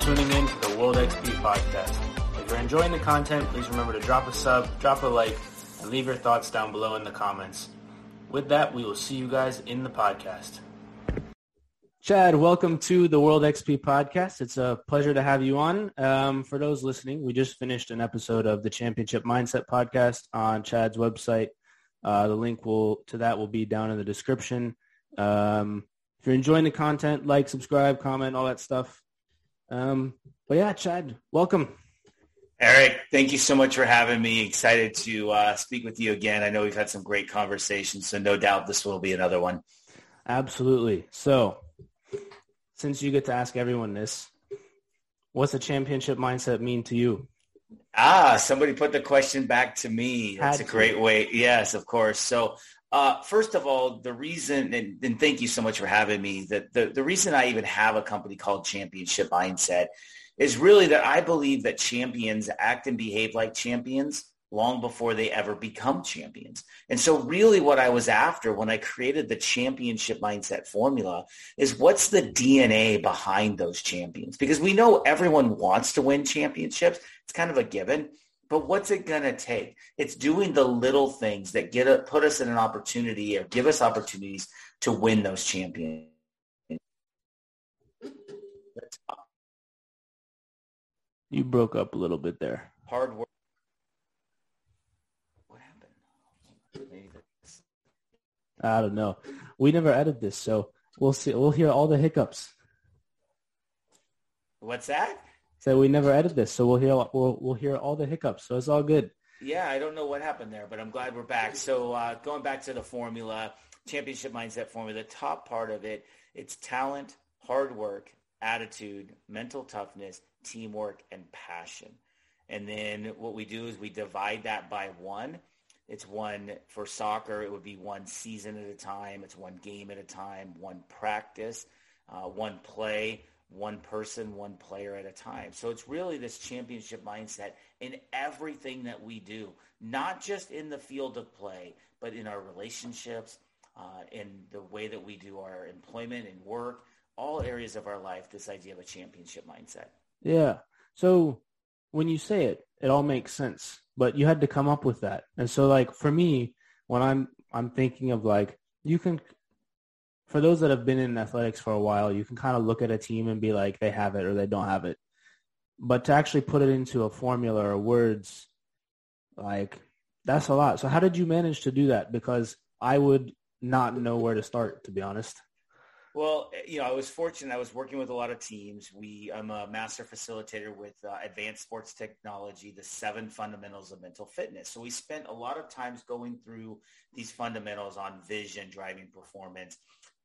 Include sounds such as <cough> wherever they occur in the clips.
tuning in to the World XP podcast. If you're enjoying the content, please remember to drop a sub, drop a like, and leave your thoughts down below in the comments. With that, we will see you guys in the podcast. Chad, welcome to the World XP podcast. It's a pleasure to have you on. Um, for those listening, we just finished an episode of the Championship Mindset podcast on Chad's website. Uh, the link will to that will be down in the description. Um, if you're enjoying the content, like, subscribe, comment, all that stuff. Um, but yeah, Chad, welcome. Eric, thank you so much for having me. Excited to uh, speak with you again. I know we've had some great conversations, so no doubt this will be another one. Absolutely. So, since you get to ask everyone this, what's a championship mindset mean to you? Ah, somebody put the question back to me. That's Had a great to. way. Yes, of course. So uh, first of all, the reason, and, and, thank you so much for having me, that the, the reason I even have a company called Championship Mindset is really that I believe that champions act and behave like champions long before they ever become champions. And so really what I was after when I created the championship mindset formula is what's the DNA behind those champions? Because we know everyone wants to win championships. It's kind of a given. But what's it going to take? It's doing the little things that get a, put us in an opportunity or give us opportunities to win those champions. You broke up a little bit there. Hard work. What happened? I don't know. We never edited this, so we'll see. We'll hear all the hiccups. What's that? So we never edit this, so we'll hear we'll we'll hear all the hiccups. So it's all good. Yeah, I don't know what happened there, but I'm glad we're back. So uh, going back to the formula, championship mindset formula, the top part of it, it's talent, hard work, attitude, mental toughness, teamwork, and passion. And then what we do is we divide that by one. It's one for soccer. It would be one season at a time. It's one game at a time, one practice, uh, one play, one person, one player at a time. So it's really this championship mindset in everything that we do, not just in the field of play, but in our relationships, uh, in the way that we do our employment and work, all areas of our life, this idea of a championship mindset. Yeah. So when you say it, it all makes sense, but you had to come up with that. And so like for me, when I'm, I'm thinking of like, you can for those that have been in athletics for a while, you can kind of look at a team and be like, they have it or they don't have it. But to actually put it into a formula or words, like that's a lot. So how did you manage to do that? Because I would not know where to start, to be honest. Well, you know, I was fortunate. I was working with a lot of teams. We, I'm a master facilitator with uh, Advanced Sports Technology, the seven fundamentals of mental fitness. So we spent a lot of times going through these fundamentals on vision, driving performance,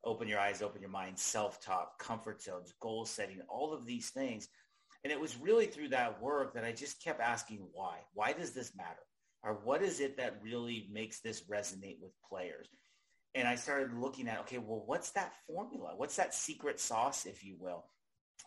open your eyes, open your mind, self-talk, comfort zones, goal setting, all of these things. And it was really through that work that I just kept asking why. Why does this matter? Or what is it that really makes this resonate with players? And I started looking at, okay, well, what's that formula? What's that secret sauce, if you will?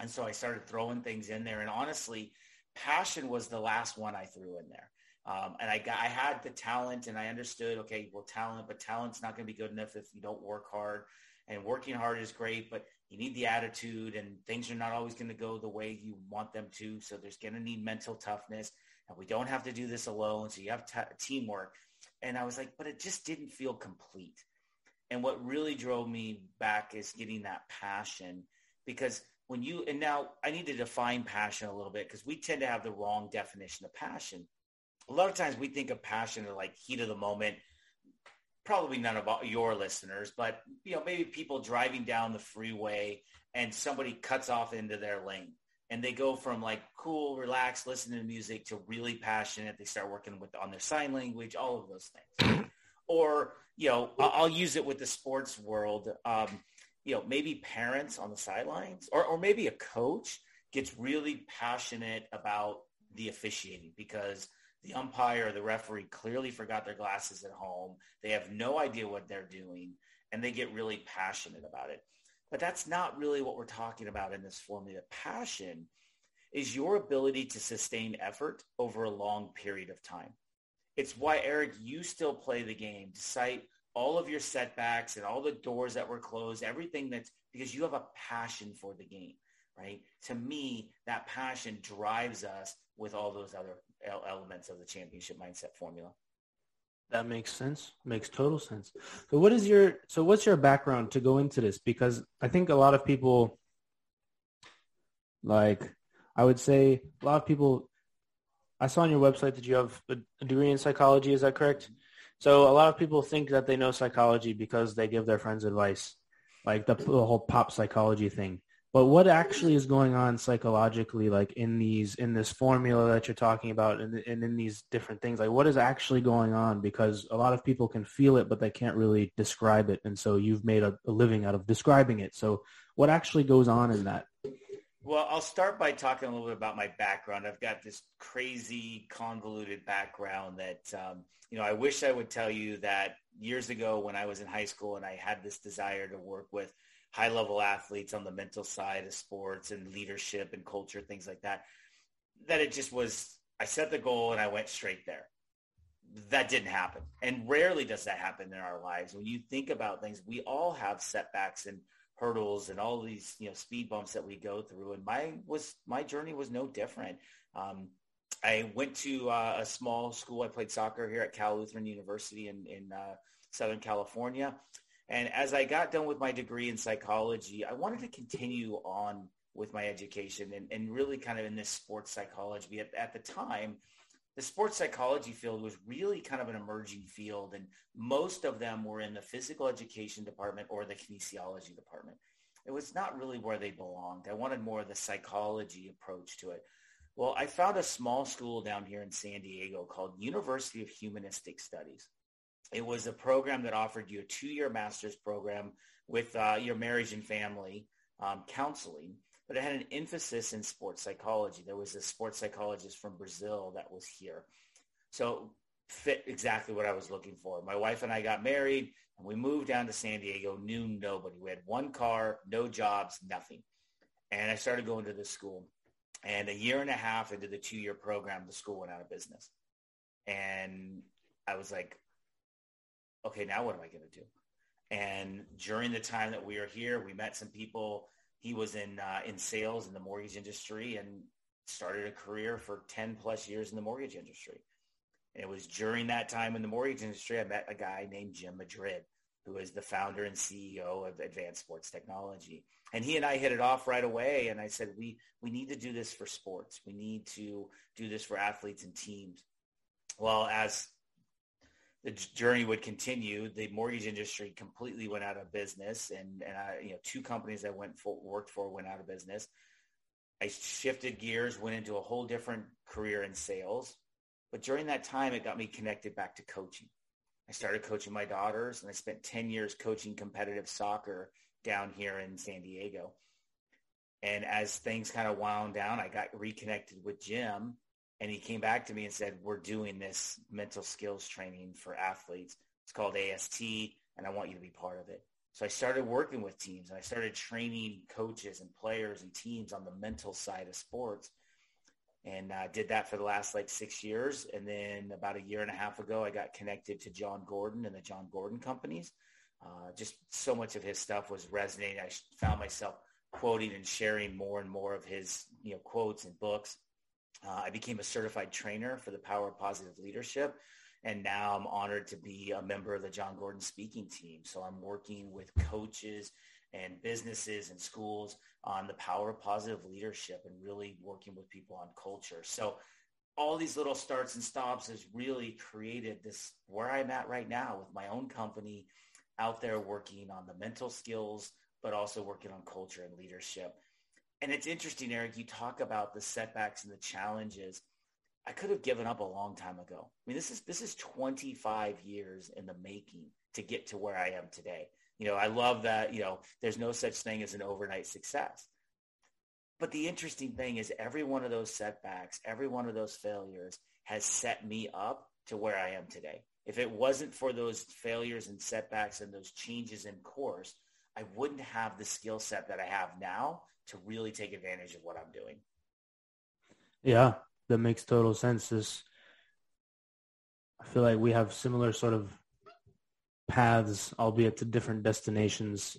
And so I started throwing things in there. And honestly, passion was the last one I threw in there. Um, and I got, I had the talent and I understood, okay, well, talent, but talent's not going to be good enough if you don't work hard and working hard is great, but you need the attitude and things are not always going to go the way you want them to. So there's going to need mental toughness and we don't have to do this alone. So you have t- teamwork. And I was like, but it just didn't feel complete. And what really drove me back is getting that passion because when you, and now I need to define passion a little bit because we tend to have the wrong definition of passion. A lot of times we think of passion as like heat of the moment probably none of your listeners, but you know, maybe people driving down the freeway and somebody cuts off into their lane and they go from like cool, relaxed, listening to music to really passionate. They start working with on their sign language, all of those things. <clears throat> or, you know, I'll use it with the sports world. Um, you know, maybe parents on the sidelines or, or maybe a coach gets really passionate about the officiating because the umpire the referee clearly forgot their glasses at home. They have no idea what they're doing and they get really passionate about it. But that's not really what we're talking about in this formula. Passion is your ability to sustain effort over a long period of time. It's why, Eric, you still play the game despite all of your setbacks and all the doors that were closed, everything that's because you have a passion for the game right? To me, that passion drives us with all those other elements of the championship mindset formula. That makes sense. Makes total sense. So what is your so what's your background to go into this? Because I think a lot of people like I would say a lot of people I saw on your website that you have a degree in psychology, is that correct? So a lot of people think that they know psychology because they give their friends advice, like the, the whole pop psychology thing. But what actually is going on psychologically, like in these in this formula that you're talking about, and, and in these different things, like what is actually going on? Because a lot of people can feel it, but they can't really describe it, and so you've made a, a living out of describing it. So what actually goes on in that? Well, I'll start by talking a little bit about my background. I've got this crazy, convoluted background that, um, you know, I wish I would tell you that years ago when I was in high school and I had this desire to work with high-level athletes on the mental side of sports and leadership and culture, things like that, that it just was, I set the goal and I went straight there. That didn't happen. And rarely does that happen in our lives. When you think about things, we all have setbacks and hurdles and all these you know speed bumps that we go through and my was my journey was no different um, i went to uh, a small school i played soccer here at cal lutheran university in, in uh, southern california and as i got done with my degree in psychology i wanted to continue on with my education and, and really kind of in this sports psychology at, at the time the sports psychology field was really kind of an emerging field and most of them were in the physical education department or the kinesiology department. It was not really where they belonged. I wanted more of the psychology approach to it. Well, I found a small school down here in San Diego called University of Humanistic Studies. It was a program that offered you a two-year master's program with uh, your marriage and family um, counseling but it had an emphasis in sports psychology. There was a sports psychologist from Brazil that was here. So fit exactly what I was looking for. My wife and I got married and we moved down to San Diego, knew nobody. We had one car, no jobs, nothing. And I started going to this school. And a year and a half into the two-year program, the school went out of business. And I was like, okay, now what am I going to do? And during the time that we were here, we met some people he was in uh, in sales in the mortgage industry and started a career for 10 plus years in the mortgage industry. And it was during that time in the mortgage industry I met a guy named Jim Madrid, who is the founder and CEO of Advanced Sports Technology. And he and I hit it off right away. And I said, we, we need to do this for sports. We need to do this for athletes and teams. Well, as the journey would continue. The mortgage industry completely went out of business, and and I, you know, two companies I went for worked for went out of business. I shifted gears, went into a whole different career in sales, but during that time, it got me connected back to coaching. I started coaching my daughters, and I spent ten years coaching competitive soccer down here in San Diego. And as things kind of wound down, I got reconnected with Jim and he came back to me and said, we're doing this mental skills training for athletes. It's called AST, and I want you to be part of it. So I started working with teams and I started training coaches and players and teams on the mental side of sports and uh, did that for the last like six years. And then about a year and a half ago, I got connected to Jon Gordon and the Jon Gordon companies. Uh, just so much of his stuff was resonating. I found myself quoting and sharing more and more of his, you know, quotes and books. Uh, I became a certified trainer for the Power of Positive Leadership. And now I'm honored to be a member of the Jon Gordon speaking team. So I'm working with coaches and businesses and schools on the power of positive leadership and really working with people on culture. So all these little starts and stops has really created this where I'm at right now with my own company out there working on the mental skills, but also working on culture and leadership and it's interesting, Eric, you talk about the setbacks and the challenges. I could have given up a long time ago. I mean, this is this is 25 years in the making to get to where I am today. You know, I love that, you know, there's no such thing as an overnight success. But the interesting thing is every one of those setbacks, every one of those failures has set me up to where I am today. If it wasn't for those failures and setbacks and those changes in course, I wouldn't have the skill set that I have now to really take advantage of what I'm doing. Yeah, that makes total sense. This, I feel like we have similar sort of paths, albeit to different destinations,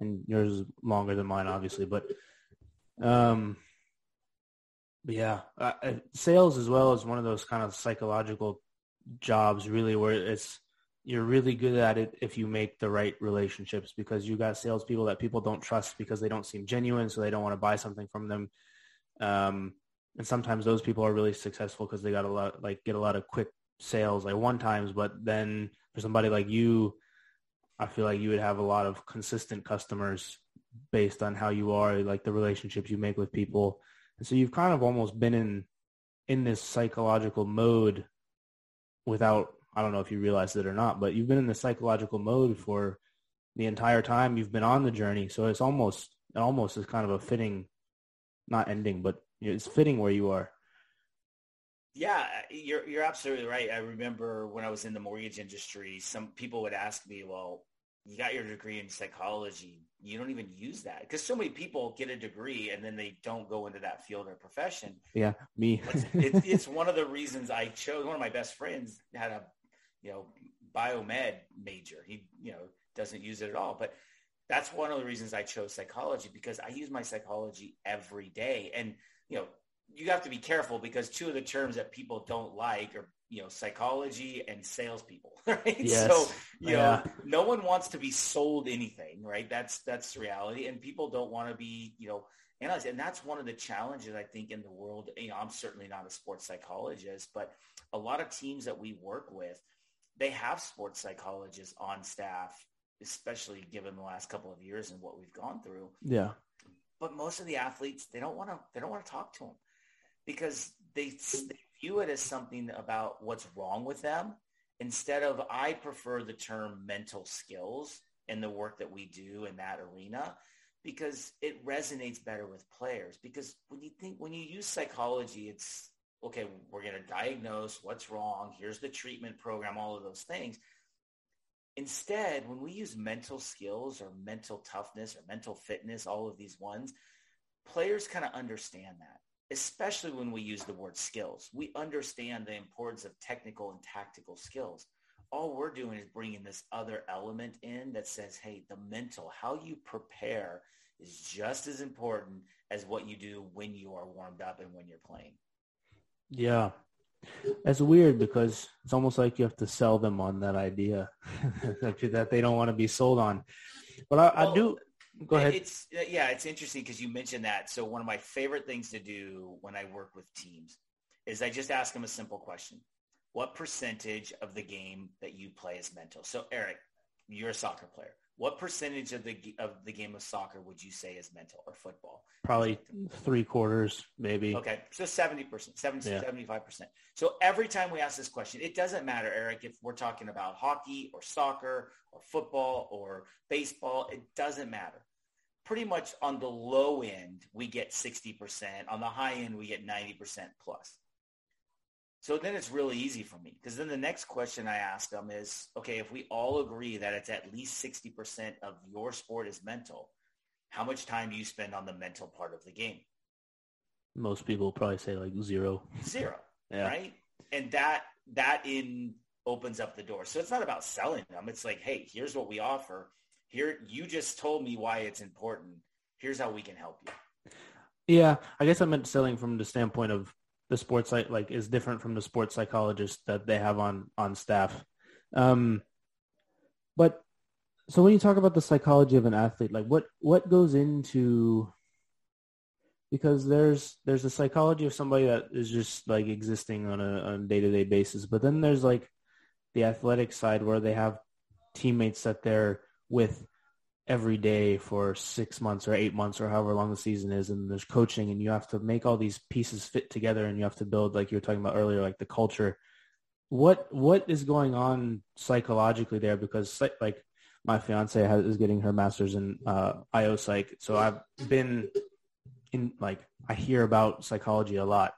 and yours is longer than mine, obviously. But Um, yeah, uh, sales as well is one of those kind of psychological jobs, really, where it's you're really good at it if you make the right relationships because you got salespeople that people don't trust because they don't seem genuine, so they don't want to buy something from them. Um, and sometimes those people are really successful because they got a lot, like get a lot of quick sales, like one times. But then for somebody like you, I feel like you would have a lot of consistent customers based on how you are, like the relationships you make with people. And so you've kind of almost been in in this psychological mode without I don't know if you realized it or not, but you've been in the psychological mode for the entire time you've been on the journey. So it's almost it almost is kind of a fitting, not ending, but it's fitting where you are. Yeah, you're you're absolutely right. I remember when I was in the mortgage industry, some people would ask me, "Well, you got your degree in psychology. You don't even use that because so many people get a degree and then they don't go into that field or profession. Yeah, me. it's, it's one of the reasons I chose. One of my best friends had a you know, biomed major. He, you know, doesn't use it at all. But that's one of the reasons I chose psychology because I use my psychology every day. And, you know, you have to be careful because two of the terms that people don't like are, you know, psychology and salespeople, <laughs> right? Yes. So, you yeah. know, no one wants to be sold anything, right? That's, that's reality. And people don't want to be, you know, analyzed. And that's one of the challenges I think in the world. You know, I'm certainly not a sports psychologist, but a lot of teams that we work with, they have sports psychologists on staff, especially given the last couple of years and what we've gone through. Yeah. But most of the athletes, they don't want to, they don't want to talk to them because they, they view it as something about what's wrong with them instead of, I prefer the term mental skills in the work that we do in that arena because it resonates better with players because when you think when you use psychology it's okay, we're going to diagnose what's wrong. Here's the treatment program, all of those things. Instead, when we use mental skills or mental toughness or mental fitness, all of these ones, players kind of understand that, especially when we use the word skills. We understand the importance of technical and tactical skills. All we're doing is bringing this other element in that says, hey, the mental, how you prepare is just as important as what you do when you are warmed up and when you're playing. Yeah. It's weird because it's almost like you have to sell them on that idea <laughs> that they don't want to be sold on. But I, well, I do. Go ahead. It's yeah, it's interesting because you mentioned that. So one of my favorite things to do when I work with teams is I just ask them a simple question: What percentage of the game that you play is mental? So Eric, you're a soccer player. What percentage of the of the game of soccer would you say is mental or football? Probably three quarters, maybe. Okay, so 70%, 70, yeah. 75%. So every time we ask this question, it doesn't matter, Eric, if we're talking about hockey or soccer or football or baseball, it doesn't matter. Pretty much on the low end, we get 60%. On the high end, we get 90% plus. So then it's really easy for me because then the next question I ask them is, okay, if we all agree that it's at least 60% of your sport is mental, how much time do you spend on the mental part of the game? Most people probably say like zero. Zero, <laughs> yeah. right? And that that in opens up the door. So it's not about selling them. It's like, hey, here's what we offer. Here, you just told me why it's important. Here's how we can help you. Yeah, I guess I meant selling from the standpoint of the sports like is different from the sports psychologist that they have on on staff. Um, but so when you talk about the psychology of an athlete, like what what goes into because there's there's a psychology of somebody that is just like existing on a on a day-to-day basis but then there's like the athletic side where they have teammates that they're with every day for six months or eight months or however long the season is and there's coaching and you have to make all these pieces fit together and you have to build like you were talking about earlier like the culture. What what is going on psychologically there? Because like my fiance has, is getting her master's in uh, io psych so i've been in like i hear about psychology a lot.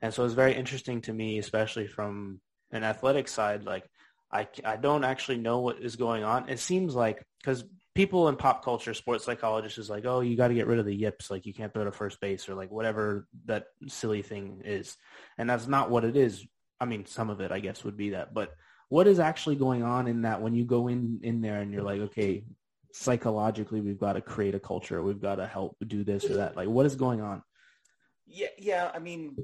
And so it's very interesting to me especially from an athletic side like I, I don't actually know what is going on. It seems like because people in pop culture, sports psychologists is like, oh, you got to get rid of the yips. Like you can't throw to first base or like whatever that silly thing is. And that's not what it is. I mean, some of it, I guess, would be that. But what is actually going on in that when you go in, in there and you're like, okay, psychologically we've got to create a culture. We've got to help do this or that. Like what is going on? Yeah, yeah. I mean,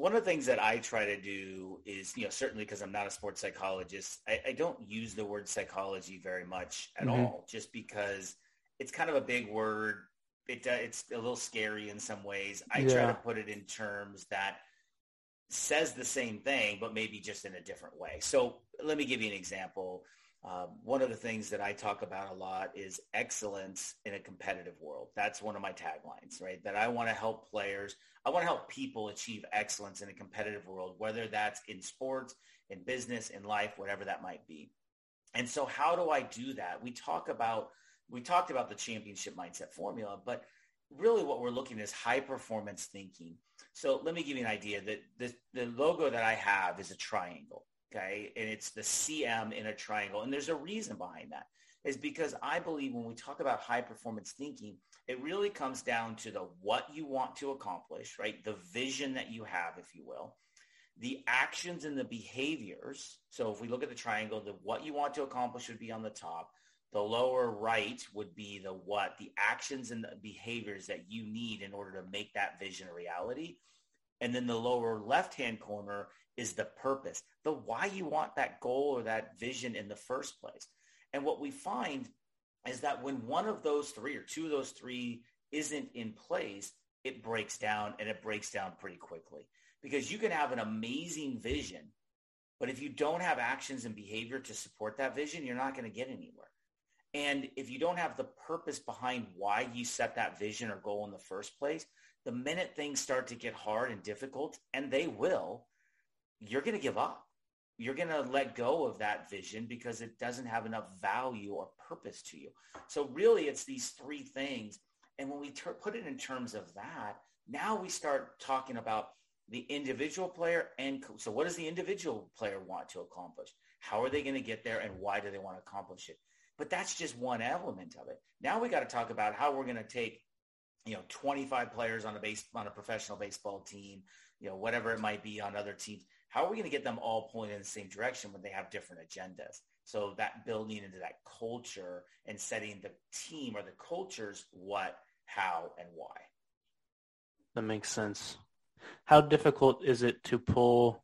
one of the things that I try to do is, you know, certainly because I'm not a sports psychologist, I, I, don't use the word psychology very much at mm-hmm. all, just because it's kind of a big word. It, uh, it's a little scary in some ways. I yeah. try to put it in terms that says the same thing, but maybe just in a different way. So let me give you an example. Um, one of the things that I talk about a lot is excellence in a competitive world. That's one of my taglines, right? That I want to help players, I want to help people achieve excellence in a competitive world, whether that's in sports, in business, in life, whatever that might be. And so how do I do that? We talk about, we talked about the championship mindset formula, but really what we're looking at is high performance thinking. So let me give you an idea that the, the logo that I have is a triangle okay? And it's the CM in a triangle. And there's a reason behind that is because I believe when we talk about high performance thinking, it really comes down to the what you want to accomplish, right? The vision that you have, if you will, the actions and the behaviors. So if we look at the triangle, the what you want to accomplish would be on the top. The lower right would be the what, the actions and the behaviors that you need in order to make that vision a reality. And then the lower left-hand corner is the purpose, the why you want that goal or that vision in the first place. And what we find is that when one of those three or two of those three isn't in place, it breaks down and it breaks down pretty quickly because you can have an amazing vision, but if you don't have actions and behavior to support that vision, you're not going to get anywhere. And if you don't have the purpose behind why you set that vision or goal in the first place, the minute things start to get hard and difficult, and they will, you're going to give up. You're going to let go of that vision because it doesn't have enough value or purpose to you. So really it's these three things. And when we ter- put it in terms of that, now we start talking about the individual player and co- so what does the individual player want to accomplish? How are they going to get there and why do they want to accomplish it? But that's just one element of it. Now we got to talk about how we're going to take you know 25 players on a base on a professional baseball team you know whatever it might be on other teams how are we going to get them all pulling in the same direction when they have different agendas? So that building into that culture and setting the team or the cultures what how and why. That makes sense. How difficult is it to pull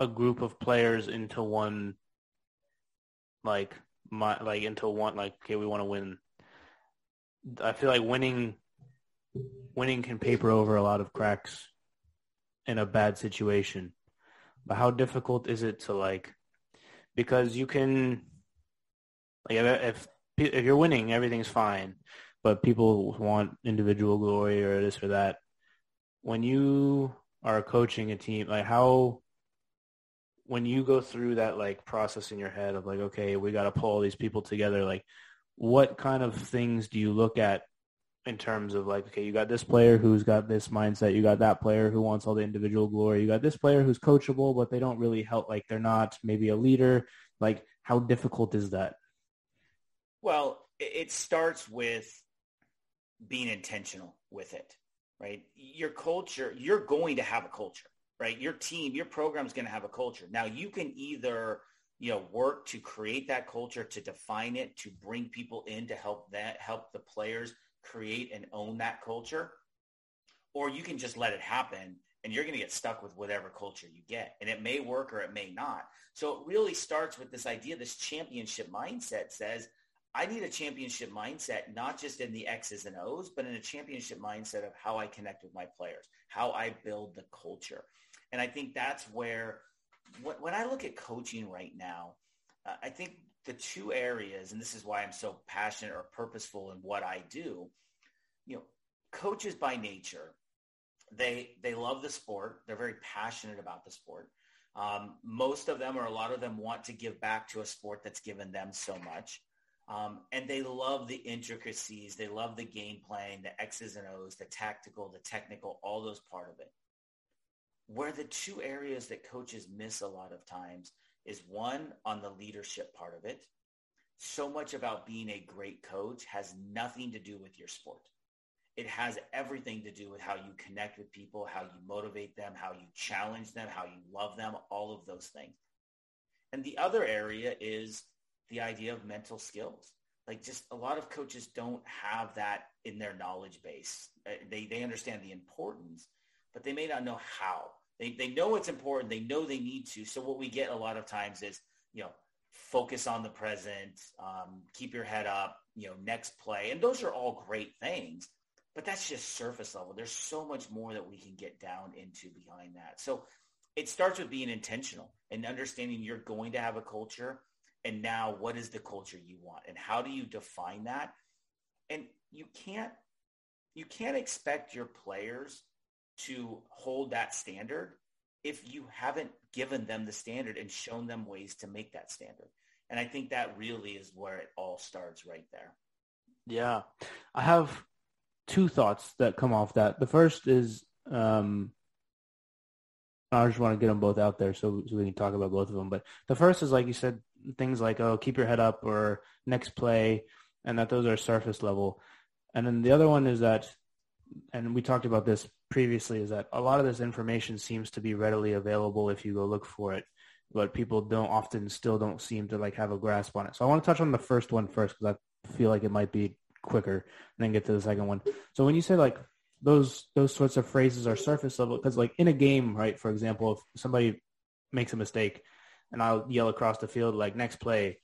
a group of players into one like my like into one like okay we want to win. I feel like winning winning can paper over a lot of cracks in a bad situation. But how difficult is it to like because you can like if if you're winning everything's fine. But people want individual glory or this or that. When you are coaching a team like how when you go through that like process in your head of like, okay, we got to pull all these people together, like what kind of things do you look at in terms of like, okay, you got this player who's got this mindset, you got that player who wants all the individual glory, you got this player who's coachable, but they don't really help, like they're not maybe a leader. Like how difficult is that? Well, it starts with being intentional with it, right? Your culture, you're going to have a culture right? Your team, your program is going to have a culture. Now you can either, you know, work to create that culture, to define it, to bring people in to help that, help the players create and own that culture, or you can just let it happen and you're going to get stuck with whatever culture you get. And it may work or it may not. So it really starts with this idea, this championship mindset says, I need a championship mindset, not just in the X's and O's, but in a championship mindset of how I connect with my players, how I build the culture. And I think that's where, when I look at coaching right now, uh, I think the two areas, and this is why I'm so passionate or purposeful in what I do, you know, coaches by nature, they they love the sport. They're very passionate about the sport. Um, most of them or a lot of them want to give back to a sport that's given them so much. Um, and they love the intricacies. They love the game playing, the X's and O's, the tactical, the technical, all those part of it. Where the two areas that coaches miss a lot of times is one on the leadership part of it. So much about being a great coach has nothing to do with your sport. It has everything to do with how you connect with people, how you motivate them, how you challenge them, how you love them, all of those things. And the other area is the idea of mental skills. Like just a lot of coaches don't have that in their knowledge base. Uh, they, they understand the importance, but they may not know how. They, they know it's important. They know they need to. So what we get a lot of times is, you know, focus on the present, um, keep your head up, you know, next play. And those are all great things, but that's just surface level. There's so much more that we can get down into behind that. So it starts with being intentional and understanding you're going to have a culture and now what is the culture you want and how do you define that? And you can't you can't expect your players to hold that standard if you haven't given them the standard and shown them ways to make that standard. And I think that really is where it all starts right there. Yeah. I have two thoughts that come off that. The first is um, I just want to get them both out there so, so we can talk about both of them. But the first is like you said, things like, oh, keep your head up or next play, and that those are surface level. And then the other one is that, and we talked about this previously, is that a lot of this information seems to be readily available if you go look for it, but people don't often still don't seem to like have a grasp on it. So I want to touch on the first one first because I feel like it might be quicker and then get to the second one. So when you say like those those sorts of phrases are surface level because like in a game, right? For example, if somebody makes a mistake and I'll yell across the field like next play,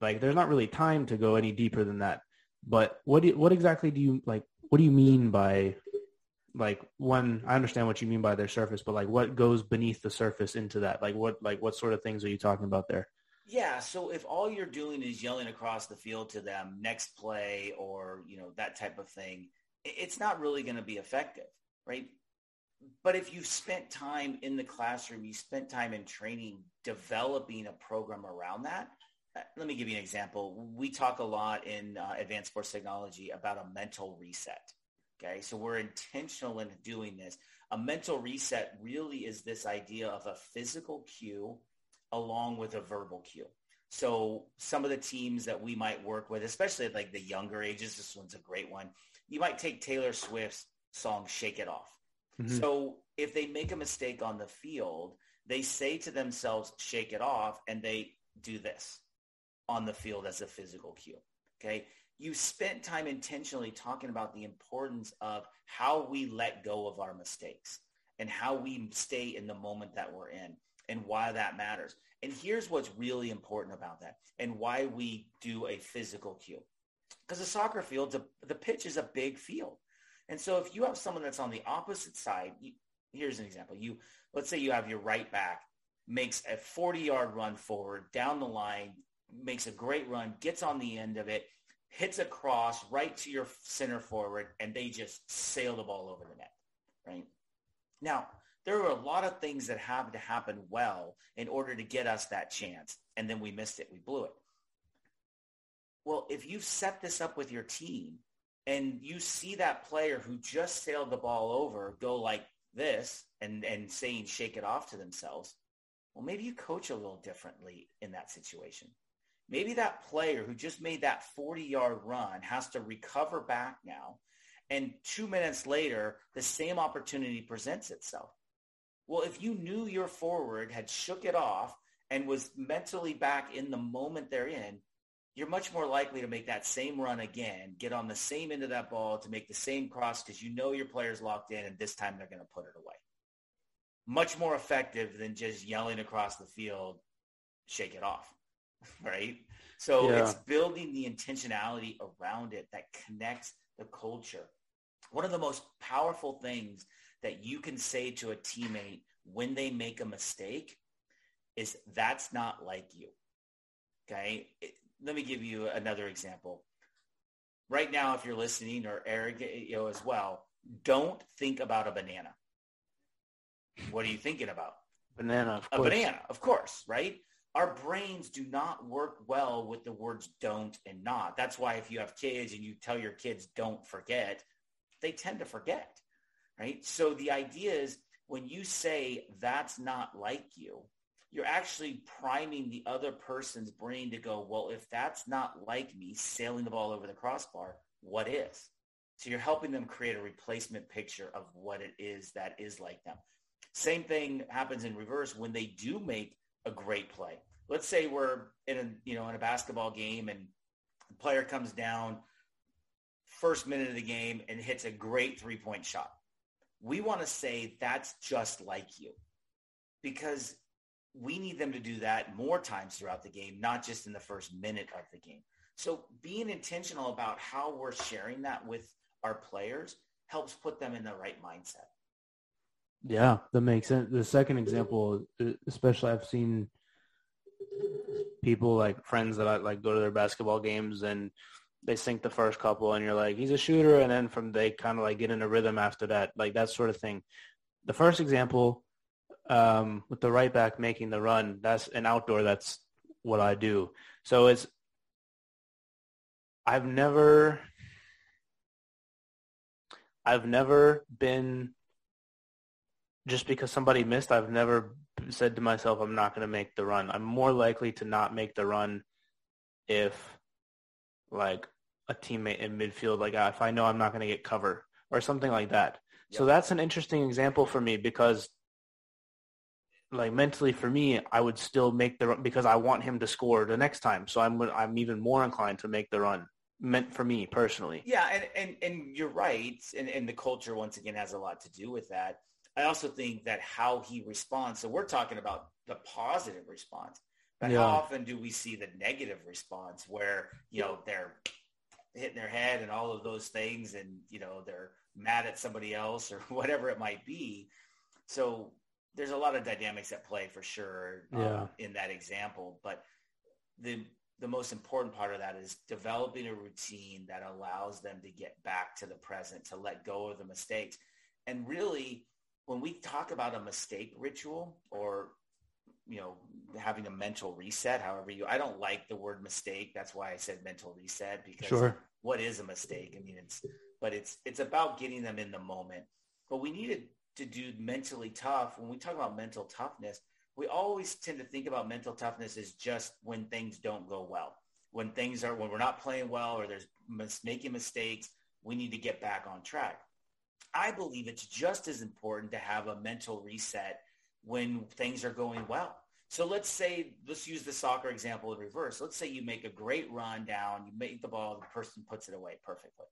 like there's not really time to go any deeper than that. But what do what exactly do you like? What do you mean by like one? I understand what you mean by their surface, but like what goes beneath the surface into that? Like what like what sort of things are you talking about there? Yeah, so if all you're doing is yelling across the field to them next play or, you know, that type of thing, it's not really going to be effective, right? But if you spent time in the classroom, you spent time in training, developing a program around that. Uh, let me give you an example. We talk a lot in uh, advanced sports technology about a mental reset. Okay, so we're intentional in doing this. A mental reset really is this idea of a physical cue along with a verbal cue. So some of the teams that we might work with, especially like the younger ages, this one's a great one. You might take Taylor Swift's song Shake It Off. Mm-hmm. So if they make a mistake on the field, they say to themselves, shake it off, and they do this on the field as a physical cue. Okay. You spent time intentionally talking about the importance of how we let go of our mistakes and how we stay in the moment that we're in and why that matters. And here's what's really important about that and why we do a physical cue. Because a soccer field, the pitch is a big field. And so if you have someone that's on the opposite side, you, here's an example. You let's say you have your right back makes a 40 yard run forward down the line, makes a great run, gets on the end of it, hits a cross right to your center forward, and they just sail the ball over the net. Right now, there were a lot of things that had to happen well in order to get us that chance. And then we missed it. We blew it. Well, if you've set this up with your team and you see that player who just sailed the ball over go like this and, and saying shake it off to themselves, well, maybe you coach a little differently in that situation. Maybe that player who just made that 40-yard run has to recover back now. And two minutes later, the same opportunity presents itself. Well, if you knew your forward had shook it off and was mentally back in the moment they're in, you're much more likely to make that same run again, get on the same end of that ball to make the same cross because you know your player's locked in and this time they're going to put it away. Much more effective than just yelling across the field, shake it off, <laughs> right? So yeah. it's building the intentionality around it that connects the culture. One of the most powerful things that you can say to a teammate when they make a mistake is that's not like you. Okay. It, let me give you another example. Right now, if you're listening or Eric, you know, as well, don't think about a banana. What are you thinking about? Banana, A banana, of course, right? Our brains do not work well with the words don't and not. That's why if you have kids and you tell your kids don't forget, they tend to forget, right? So the idea is when you say that's not like you, you're actually priming the other person's brain to go, well, if that's not like me sailing the ball over the crossbar, what is? So you're helping them create a replacement picture of what it is that is like them. Same thing happens in reverse when they do make a great play. Let's say we're in a, you know, in a basketball game and the player comes down first minute of the game and hits a great three-point shot. We want to say that's just like you because we need them to do that more times throughout the game, not just in the first minute of the game. So being intentional about how we're sharing that with our players helps put them in the right mindset. Yeah, that makes sense. The second example, especially I've seen people like friends that I like go to their basketball games and they sink the first couple and you're like, he's a shooter. And then from they kind of like get in a rhythm after that, like that sort of thing. The first example um, with the right back making the run, that's an outdoor. That's what I do. So it's, I've never, I've never been just because somebody missed, I've never said to myself, I'm not going to make the run. I'm more likely to not make the run if like a teammate in midfield, like ah, if I know I'm not going to get cover or something like that. Yep. So that's an interesting example for me because like mentally for me, I would still make the run because I want him to score the next time. So I'm I'm even more inclined to make the run meant for me personally. Yeah, and and, and you're right, and, and the culture once again has a lot to do with that. I also think that how he responds. So we're talking about the positive response, but yeah. how often do we see the negative response where you know they're hitting their head and all of those things, and you know they're mad at somebody else or <laughs> whatever it might be. So there's a lot of dynamics at play for sure um, yeah. in that example, but the the most important part of that is developing a routine that allows them to get back to the present, to let go of the mistakes. And really, when we talk about a mistake ritual or you know having a mental reset however you i don't like the word mistake. That's why i said mental reset because sure. what is a mistake? I mean it's but it's it's about getting them in the moment. But we needed to do mentally tough. When we talk about mental toughness we always tend to think about mental toughness as just when things don't go well. When things are when we're not playing well or there's making mistakes we need to get back on track I believe it's just as important to have a mental reset when things are going well. So let's say, let's use the soccer example in reverse. Let's say you make a great run down, you make the ball, the person puts it away perfectly.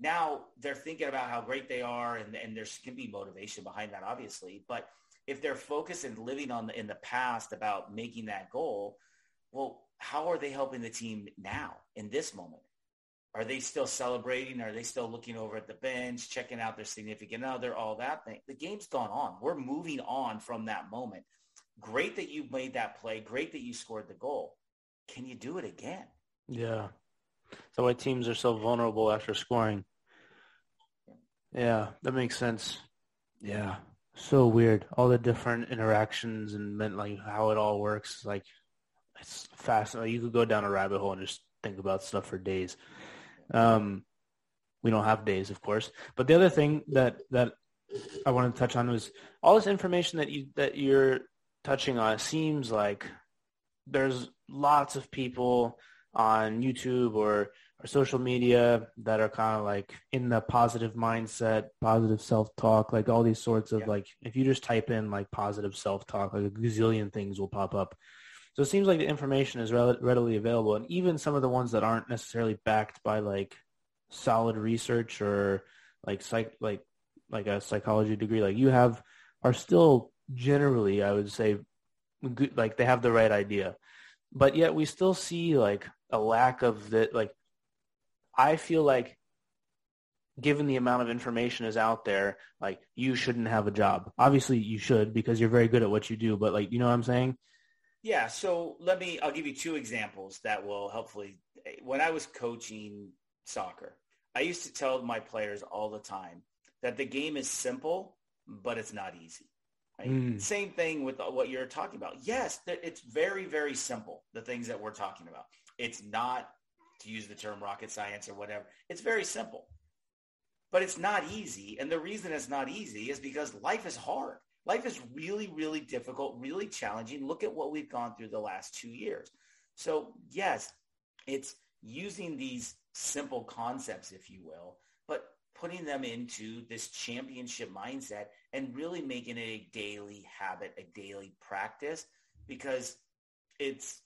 Now they're thinking about how great they are and, and there can be motivation behind that, obviously. But if they're focused and living on the, in the past about making that goal, well, how are they helping the team now in this moment? Are they still celebrating? Are they still looking over at the bench, checking out their significant other, all that thing? The game's gone on. We're moving on from that moment. Great that you made that play. Great that you scored the goal. Can you do it again? Yeah. So why teams are so vulnerable after scoring. Yeah, that makes sense. Yeah. So weird. All the different interactions and like how it all works. Like it's fascinating. You could go down a rabbit hole and just think about stuff for days. Um, we don't have days, of course. But the other thing that that I wanted to touch on was all this information that you that you're touching on. seems like there's lots of people on YouTube or or social media that are kind of like in the positive mindset, positive self-talk, like all these sorts of yeah. like, if you just type in like positive self-talk, like a gazillion things will pop up. So it seems like the information is readily available, and even some of the ones that aren't necessarily backed by like solid research or like psych like like a psychology degree like you have are still generally I would say good, like they have the right idea, but yet we still see like a lack of that. like. I feel like given the amount of information is out there, like you shouldn't have a job. Obviously you should because you're very good at what you do, but like, you know what I'm saying? Yeah. So let me, I'll give you two examples that will hopefully, when I was coaching soccer, I used to tell my players all the time that the game is simple, but it's not easy. Right? Mm. Same thing with what you're talking about. Yes, it's very, very simple, the things that we're talking about. It's not, to use the term rocket science or whatever, it's very simple. But it's not easy. And the reason it's not easy is because life is hard. Life is really, really difficult, really challenging. Look at what we've gone through the last two years. So yes, it's using these simple concepts, if you will, but putting them into this championship mindset and really making it a daily habit, a daily practice, because it's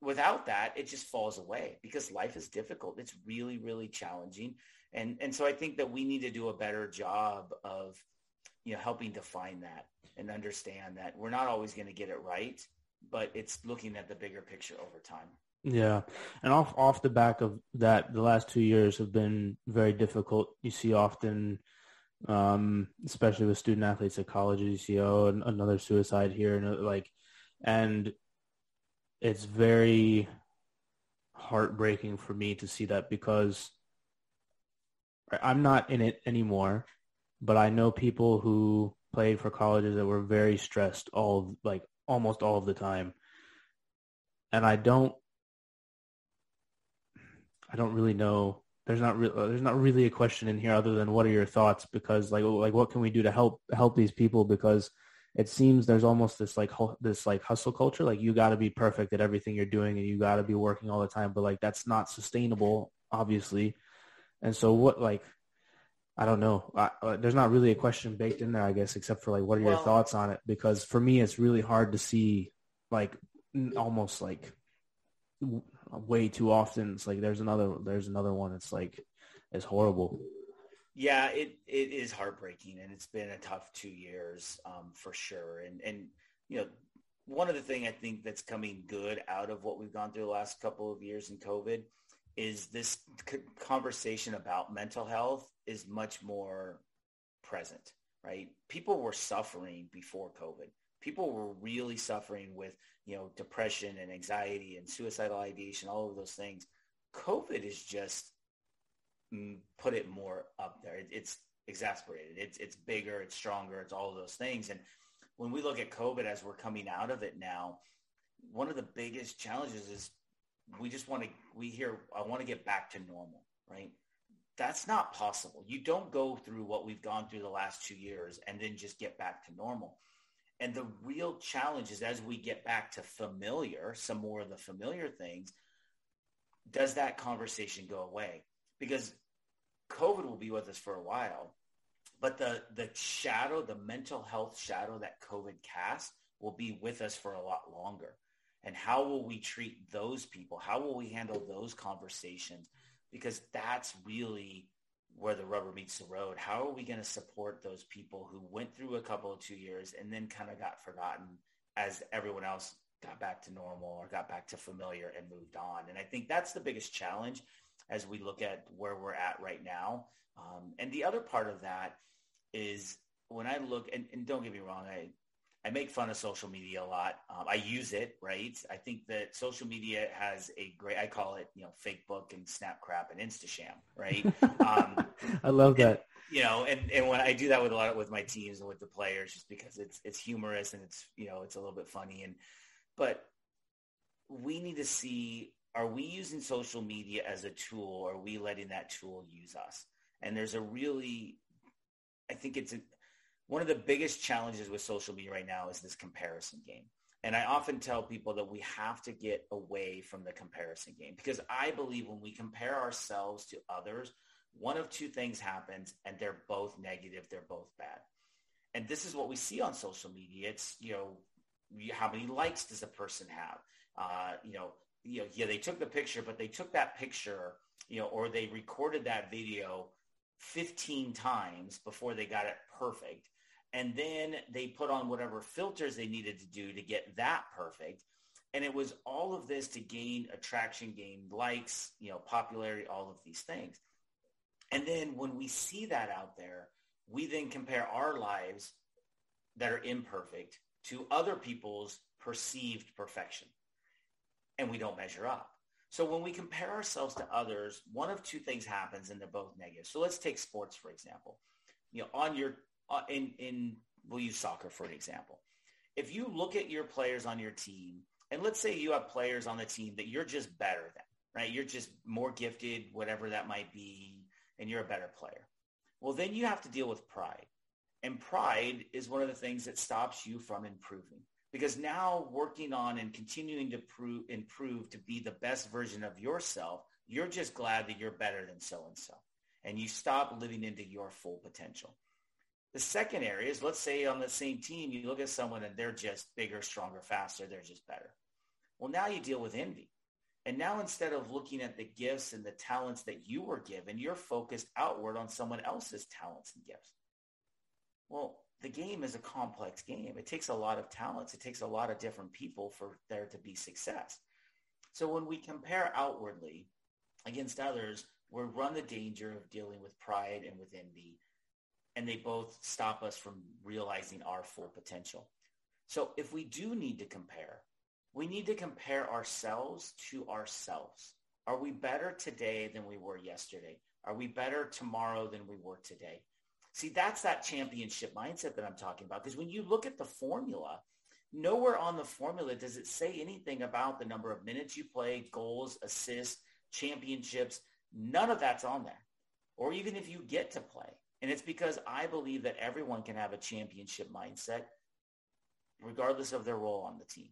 without that, it just falls away because life is difficult. It's really, really challenging. And, and so I think that we need to do a better job of, you know, helping define that and understand that we're not always going to get it right, but it's looking at the bigger picture over time. Yeah, and off off the back of that, the last two years have been very difficult. You see often, um, especially with student athletes at colleges, you see oh another suicide here, and like, and it's very heartbreaking for me to see that because I'm not in it anymore, but I know people who played for colleges that were very stressed all like almost all of the time. And I don't I don't really know. There's not re- uh, there's not really a question in here other than what are your thoughts because like like what can we do to help help these people because it seems there's almost this like this like hustle culture like you got to be perfect at everything you're doing and you got to be working all the time but like that's not sustainable obviously and so what like i don't know. I, uh, there's not really a question baked in there i guess except for like what are well, your thoughts on it? Because for me it's really hard to see like almost like way too often. It's like there's another there's another one it's like it's horrible. Yeah, it it is heartbreaking, and it's been a tough two years um, for sure. And and you know, one of the thing I think that's coming good out of what we've gone through the last couple of years in COVID is this conversation about mental health is much more present. Right? People were suffering before COVID. People were really suffering with you know depression and anxiety and suicidal ideation, all of those things. COVID is just mm, put it more up there. It, it's exasperated. It's it's bigger. It's stronger. It's all those things. And when we look at COVID as we're coming out of it now, one of the biggest challenges is we just want to we hear I want to get back to normal, right? That's not possible. You don't go through what we've gone through the last two years and then just get back to normal. And the real challenge is as we get back to familiar, some more of the familiar things, does that conversation go away? Because COVID will be with us for a while, but the the shadow, the mental health shadow that COVID casts will be with us for a lot longer. And how will we treat those people? How will we handle those conversations? Because that's really where the rubber meets the road. How are we going to support those people who went through a couple of two years and then kind of got forgotten as everyone else got back to normal or got back to familiar and moved on? And I think that's the biggest challenge as we look at where we're at right now. Um, and the other part of that is when I look, and, and, don't get me wrong, I, I make fun of social media a lot. Um, I use it, right? I think that social media has a great, I call it, you know, fake book and snap crap and Instasham, right? <laughs> Um, I love that. And, you know, and, and when I do that with a lot of, with my teams and with the players, just because it's, it's humorous and it's, you know, it's a little bit funny. And, but we need to see are we using social media as a tool or are we letting that tool use us? And there's a really, I think it's a, one of the biggest challenges with social media right now is this comparison game. And I often tell people that we have to get away from the comparison game because I believe when we compare ourselves to others, one of two things happens and they're both negative. They're both bad. And this is what we see on social media. It's, you know, how many likes does a person have? Uh, you know, you know, yeah, they took the picture, but they took that picture, you know, or they recorded that video 15 times before they got it perfect. And then they put on whatever filters they needed to do to get that perfect. And it was all of this to gain attraction, gain likes, you know, popularity, all of these things. And then when we see that out there, we then compare our lives that are imperfect to other people's perceived perfection and we don't measure up. So when we compare ourselves to others, one of two things happens and they're both negative. So let's take sports, for example. You know, on your, uh, in, in, we'll use soccer for an example. If you look at your players on your team, and let's say you have players on the team that you're just better than, right? You're just more gifted, whatever that might be, and you're a better player. Well, then you have to deal with pride. And pride is one of the things that stops you from improving because now working on and continuing to prove, improve to be the best version of yourself, you're just glad that you're better than so-and-so. And you stop living into your full potential. The second area is let's say on the same team, you look at someone and they're just bigger, stronger, faster. They're just better. Well, now you deal with envy. And now instead of looking at the gifts and the talents that you were given, you're focused outward on someone else's talents and gifts. Well, the game is a complex game. It takes a lot of talents. It takes a lot of different people for there to be success. So when we compare outwardly against others, we run the danger of dealing with pride and with envy and they both stop us from realizing our full potential. So if we do need to compare, we need to compare ourselves to ourselves. Are we better today than we were yesterday? Are we better tomorrow than we were today? See, that's that championship mindset that I'm talking about. Because when you look at the formula, nowhere on the formula does it say anything about the number of minutes you play, goals, assists, championships. None of that's on there. Or even if you get to play. And it's because I believe that everyone can have a championship mindset regardless of their role on the team.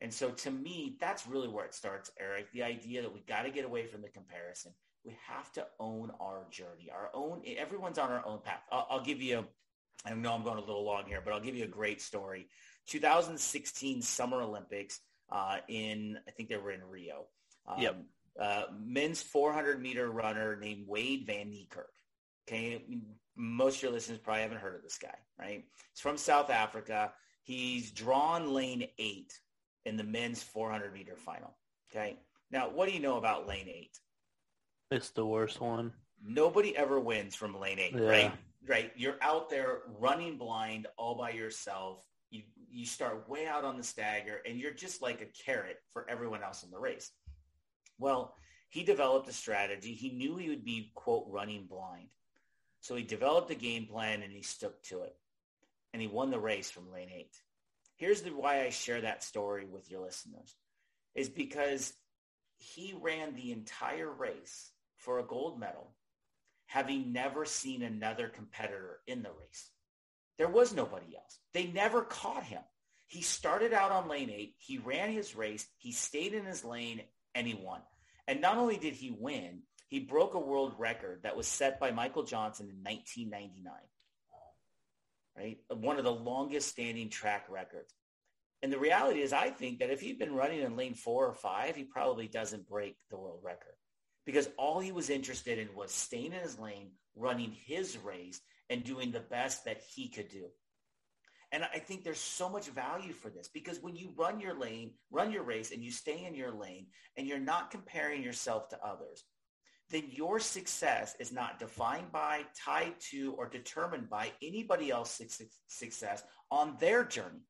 And so to me, that's really where it starts, Eric. The idea that we got to get away from the comparison. We have to own our journey, our own. Everyone's on our own path. I'll, I'll give you. I know I'm going a little long here, but I'll give you a great story. 2016 Summer Olympics uh, in I think they were in Rio. Um, yep. Uh, men's 400 meter runner named Wayde Van Niekerk. Okay, most of your listeners probably haven't heard of this guy, right? He's from South Africa. He's drawn lane eight in the men's 400 meter final. Okay, now what do you know about lane eight? It's the worst one. Nobody ever wins from lane eight, yeah. right? Right. You're out there running blind all by yourself. You you start way out on the stagger, and you're just like a carrot for everyone else in the race. Well, he developed a strategy. He knew he would be quote running blind. So he developed a game plan and he stuck to it. And he won the race from lane eight. Here's the why I share that story with your listeners is because he ran the entire race for a gold medal, having never seen another competitor in the race. There was nobody else. They never caught him. He started out on lane eight. He ran his race. He stayed in his lane and he won. And not only did he win, he broke a world record that was set by Michael Johnson in 1999. Right? One of the longest standing track records. And the reality is I think that if he'd been running in lane four or five, he probably doesn't break the world record because all he was interested in was staying in his lane, running his race and doing the best that he could do. And I think there's so much value for this because when you run your lane, run your race and you stay in your lane and you're not comparing yourself to others, then your success is not defined by, tied to, or determined by anybody else's success on their journey.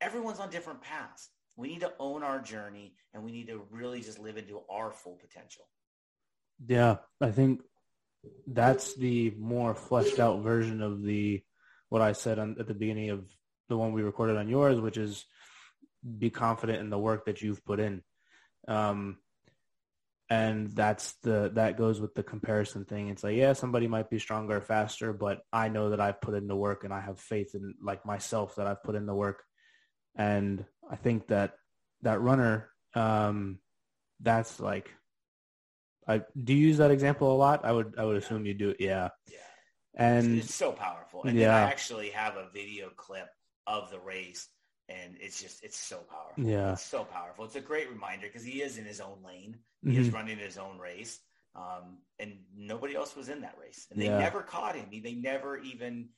Everyone's on different paths. We need to own our journey and we need to really just live into our full potential. Yeah, I think that's the more fleshed out version of the what I said on, at the beginning of the one we recorded on yours, which is be confident in the work that you've put in. Um, and that's the that goes with the comparison thing. It's like yeah somebody might be stronger or faster but i know that i've put in the work and i have faith in like myself that i've put in the work. And i think that that runner um that's like i do you use that example a lot? I would i would assume you do yeah. Yeah. And it's, so powerful. And yeah. i actually have a video clip of the race and it's just it's so powerful. Yeah, it's so powerful. It's a great reminder because he is in his own lane. He mm-hmm. is running his own race, um, and nobody else was in that race, and they yeah. never caught him. They never even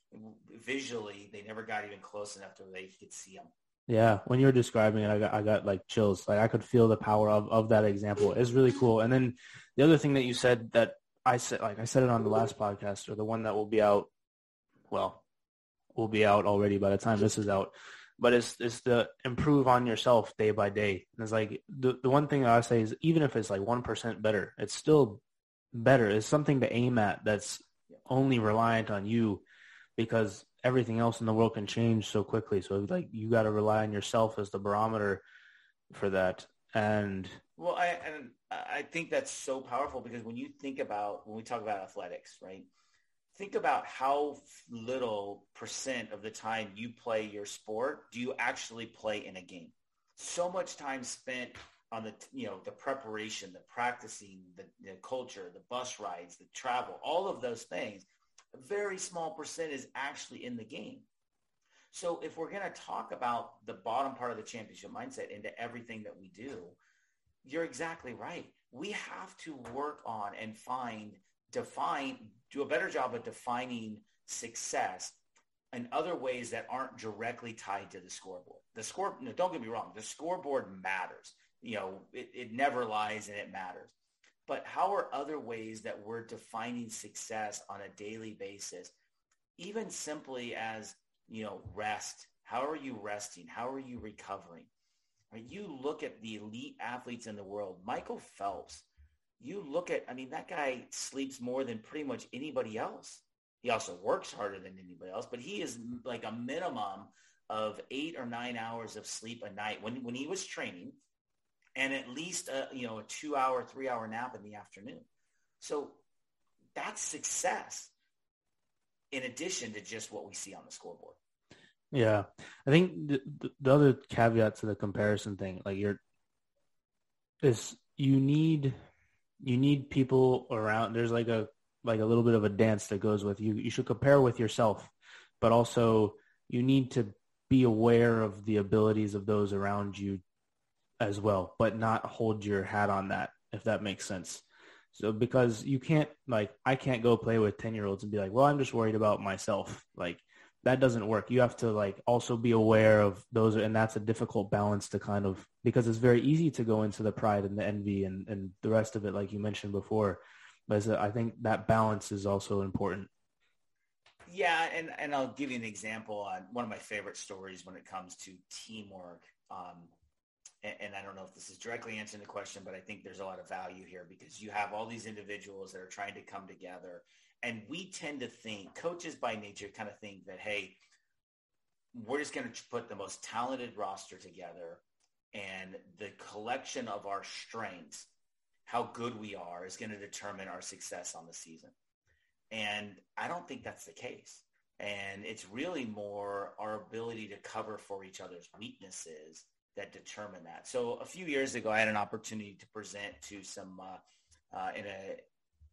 visually, they never got even close enough to where they could see him. Yeah, when you were describing it, I got I got like chills. Like I could feel the power of of that example. It's really cool. And then the other thing that you said that I said, like I said it on the last podcast or the one that will be out. Well, will be out already by the time this is out but it's it's to improve on yourself day by day. And it's like the the one thing I say is even if it's like one percent better, it's still better. It's something to aim at that's only reliant on you because everything else in the world can change so quickly. So like you got to rely on yourself as the barometer for that. And well, I and I think that's so powerful because when you think about when we talk about athletics, right? Think about how little percent of the time you play your sport do you actually play in a game. So much time spent on the you know the preparation, the practicing, the, the culture, the bus rides, the travel, all of those things. A very small percent is actually in the game. So if we're going to talk about the bottom part of the championship mindset into everything that we do, you're exactly right. We have to work on and find, define, do a better job of defining success in other ways that aren't directly tied to the scoreboard. The score, no, don't get me wrong, the scoreboard matters. You know, it, it never lies and it matters. But how are other ways that we're defining success on a daily basis, even simply as, you know, rest? How are you resting? How are you recovering? Right? You look at the elite athletes in the world, Michael Phelps, you look at, I mean, that guy sleeps more than pretty much anybody else. He also works harder than anybody else, but he is like a minimum of eight or nine hours of sleep a night when, when he was training and at least a, you know, a two hour, three hour nap in the afternoon. So that's success in addition to just what we see on the scoreboard. Yeah. I think the, the other caveat to the comparison thing, like you're, is you need, you need people around. There's like a like a little bit of a dance that goes with you. You should compare with yourself, but also you need to be aware of the abilities of those around you as well, but not hold your hat on that, if that makes sense. So because you can't like I can't go play with 10 year olds and be like, well, I'm just worried about myself. Like that doesn't work. You have to like also be aware of those and that's a difficult balance to kind of because it's very easy to go into the pride and the envy and, and the rest of it like you mentioned before but I think that balance is also important. Yeah, and, and I'll give you an example on one of my favorite stories when it comes to teamwork. Um, and, and, I don't know if this is directly answering the question, but I think there's a lot of value here because you have all these individuals that are trying to come together. And we tend to think, coaches by nature kind of think that, hey, we're just going to put the most talented roster together and the collection of our strengths how good we are is going to determine our success on the season. And I don't think that's the case. And it's really more our ability to cover for each other's weaknesses that determine that. So a few years ago, I had an opportunity to present to some uh, uh, in a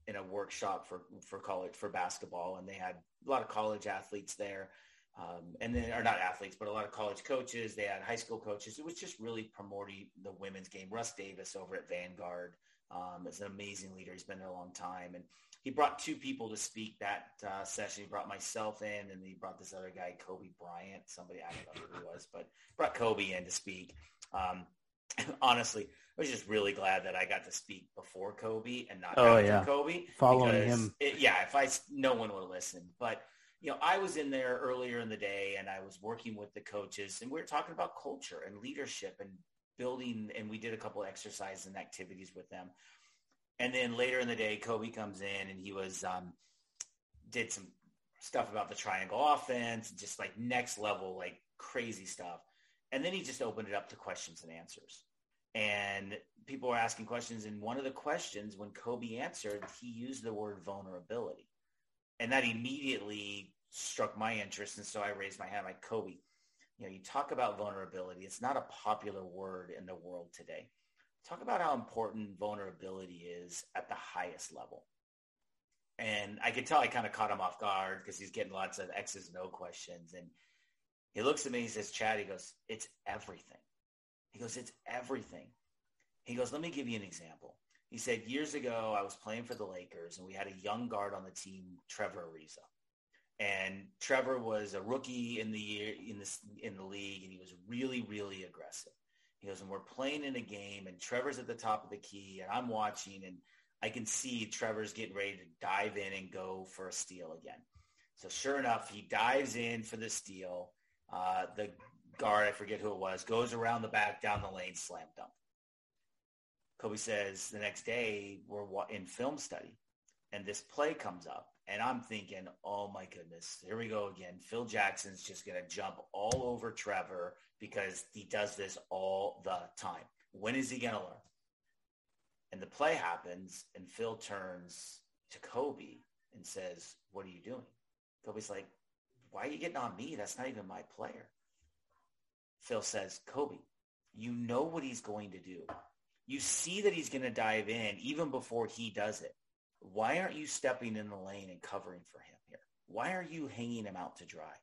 in a workshop for for college for basketball, and they had a lot of college athletes there, um, and then are not athletes, but a lot of college coaches. They had high school coaches. It was just really promoting the women's game. Russ Davis over at Vanguard um, is an amazing leader. He's been there a long time. And he brought two people to speak that uh, session. He brought myself in and he brought this other guy, Kobe Bryant, somebody, I don't know who he was, but brought Kobe in to speak. Um, <laughs> honestly, I was just really glad that I got to speak before Kobe and not oh, after yeah. Kobe. Following him. It, yeah, if I, no one would listen. But, you know, I was in there earlier in the day and I was working with the coaches and we were talking about culture and leadership and building, and we did a couple of exercises and activities with them. And then later in the day, Kobe comes in and he was um, did some stuff about the triangle offense, just like next level, like crazy stuff. And then he just opened it up to questions and answers. And people were asking questions. And one of the questions, when Kobe answered, he used the word vulnerability. And that immediately struck my interest. And so I raised my hand like, Kobe, you know, you talk about vulnerability. It's not a popular word in the world today. Talk about how important vulnerability is at the highest level. And I could tell I kind of caught him off guard because he's getting lots of X's and O questions. And he looks at me, he says, Chad, he goes, it's everything. He goes, it's everything. He goes, let me give you an example. He said, years ago, I was playing for the Lakers and we had a young guard on the team, Trevor Ariza and Trevor was a rookie in the year in this in the league, and he was really really aggressive. He goes, and we're playing in a game, and Trevor's at the top of the key, and I'm watching, and I can see Trevor's getting ready to dive in and go for a steal again. So sure enough, he dives in for the steal. Uh, the guard, I forget who it was, goes around the back down the lane, slam dunk. Kobe says the next day we're in film study, and this play comes up, and I'm thinking, oh my goodness, here we go again. Phil Jackson's just going to jump all over Trevor because he does this all the time. When is he going to learn? And the play happens and Phil turns to Kobe and says, what are you doing? Kobe's like, why are you getting on me? That's not even my player. Phil says, Kobe, you know what he's going to do. You see that he's going to dive in even before he does it. Why aren't you stepping in the lane and covering for him here? Why are you hanging him out to dry?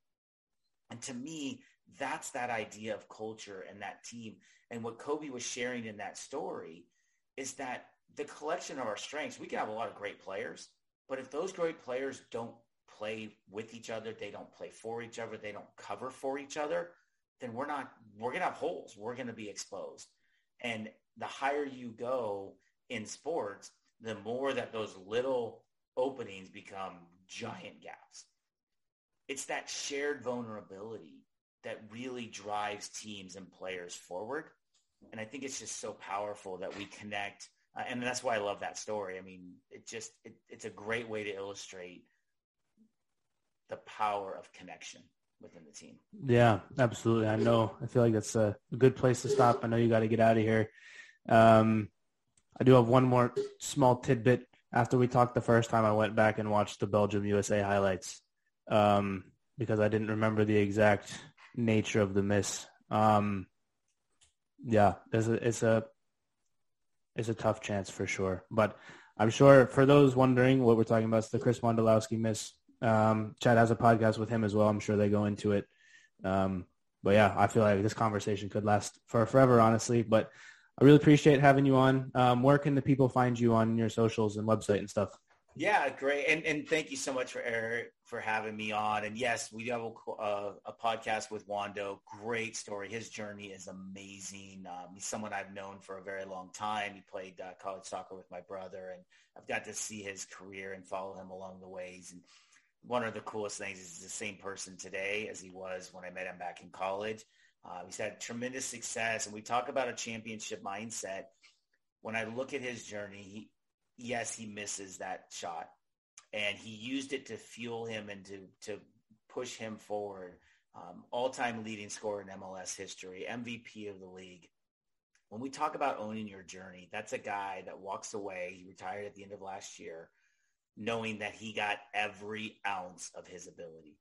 And to me, that's that idea of culture and that team. And what Kobe was sharing in that story is that the collection of our strengths, we can have a lot of great players, but if those great players don't play with each other, they don't play for each other, they don't cover for each other, then we're not, we're to have holes. We're to be exposed. And the higher you go in sports, the more that those little openings become giant gaps. It's that shared vulnerability that really drives teams and players forward. And I think it's just so powerful that we connect. Uh, and that's why I love that story. I mean, it just, it, it's a great way to illustrate the power of connection within the team. Yeah, absolutely. I know. I feel like that's a good place to stop. I know you got to get out of here. Um, I do have one more small tidbit. After we talked the first time, I went back and watched the Belgium USA highlights um, because I didn't remember the exact nature of the miss. Um, yeah, it's a, it's a it's a tough chance for sure. But I'm sure for those wondering what we're talking about, it's the Chris Wondolowski miss. Um, Chad has a podcast with him as well. I'm sure they go into it. Um, but yeah, I feel like this conversation could last for forever, honestly. But I really appreciate having you on. Um, where can the people find you on your socials and website and stuff? Yeah, great. And and thank you so much for Eric for having me on. And yes, we have a, a, a podcast with Wando. Great story. His journey is amazing. Um, he's someone I've known for a very long time. He played uh, college soccer with my brother, and I've got to see his career and follow him along the ways. And one of the coolest things is the same person today as he was when I met him back in college. Uh, he's had tremendous success, and we talk about a championship mindset. When I look at his journey, he, yes, he misses that shot. And he used it to fuel him and to, to push him forward. Um, all-time leading scorer in MLS history, MVP of the league. When we talk about owning your journey, that's a guy that walks away. He retired at the end of last year, knowing that he got every ounce of his ability.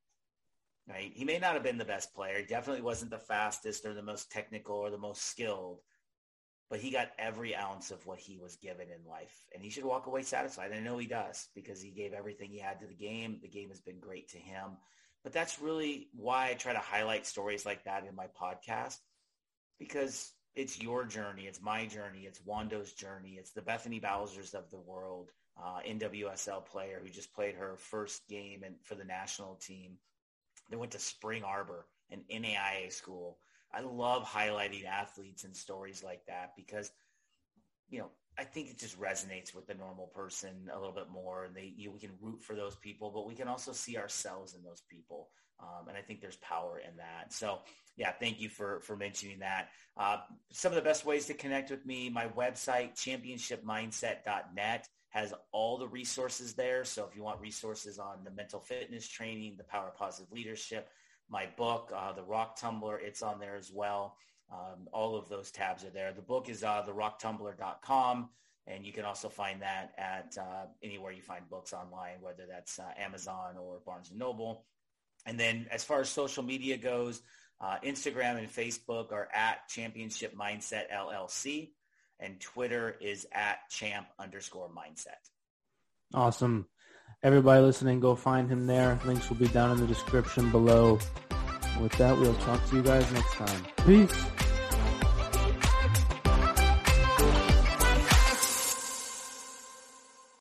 Right? He may not have been the best player. Definitely wasn't the fastest or the most technical or the most skilled, but he got every ounce of what he was given in life. And he should walk away satisfied. I know he does because he gave everything he had to the game. The game has been great to him. But that's really why I try to highlight stories like that in my podcast because it's your journey. It's my journey. It's Wando's journey. It's the Bethany Balcers of the world, uh, NWSL player who just played her first game and for the national team. They went to Spring Arbor, an NAIA school I love highlighting athletes and stories like that because, you know, I think it just resonates with the normal person a little bit more, and they you know, we can root for those people, but we can also see ourselves in those people, um, and I think there's power in that. So, yeah, thank you for for mentioning that. Uh, some of the best ways to connect with me, my website championshipmindset.net has all the resources there. So if you want resources on the mental fitness training, the power of positive leadership, my book, uh, The Rock Tumbler. It's on there as well. Um, all of those tabs are there. The book is uh, therocktumbler.com, and you can also find that at uh, anywhere you find books online, whether that's uh, Amazon or Barnes & Noble. And then as far as social media goes, uh, Instagram and Facebook are at Championship Mindset LLC, and Twitter is at champ underscore mindset. Awesome. Everybody listening, go find him there. Links will be down in the description below. With that, we'll talk to you guys next time. Peace.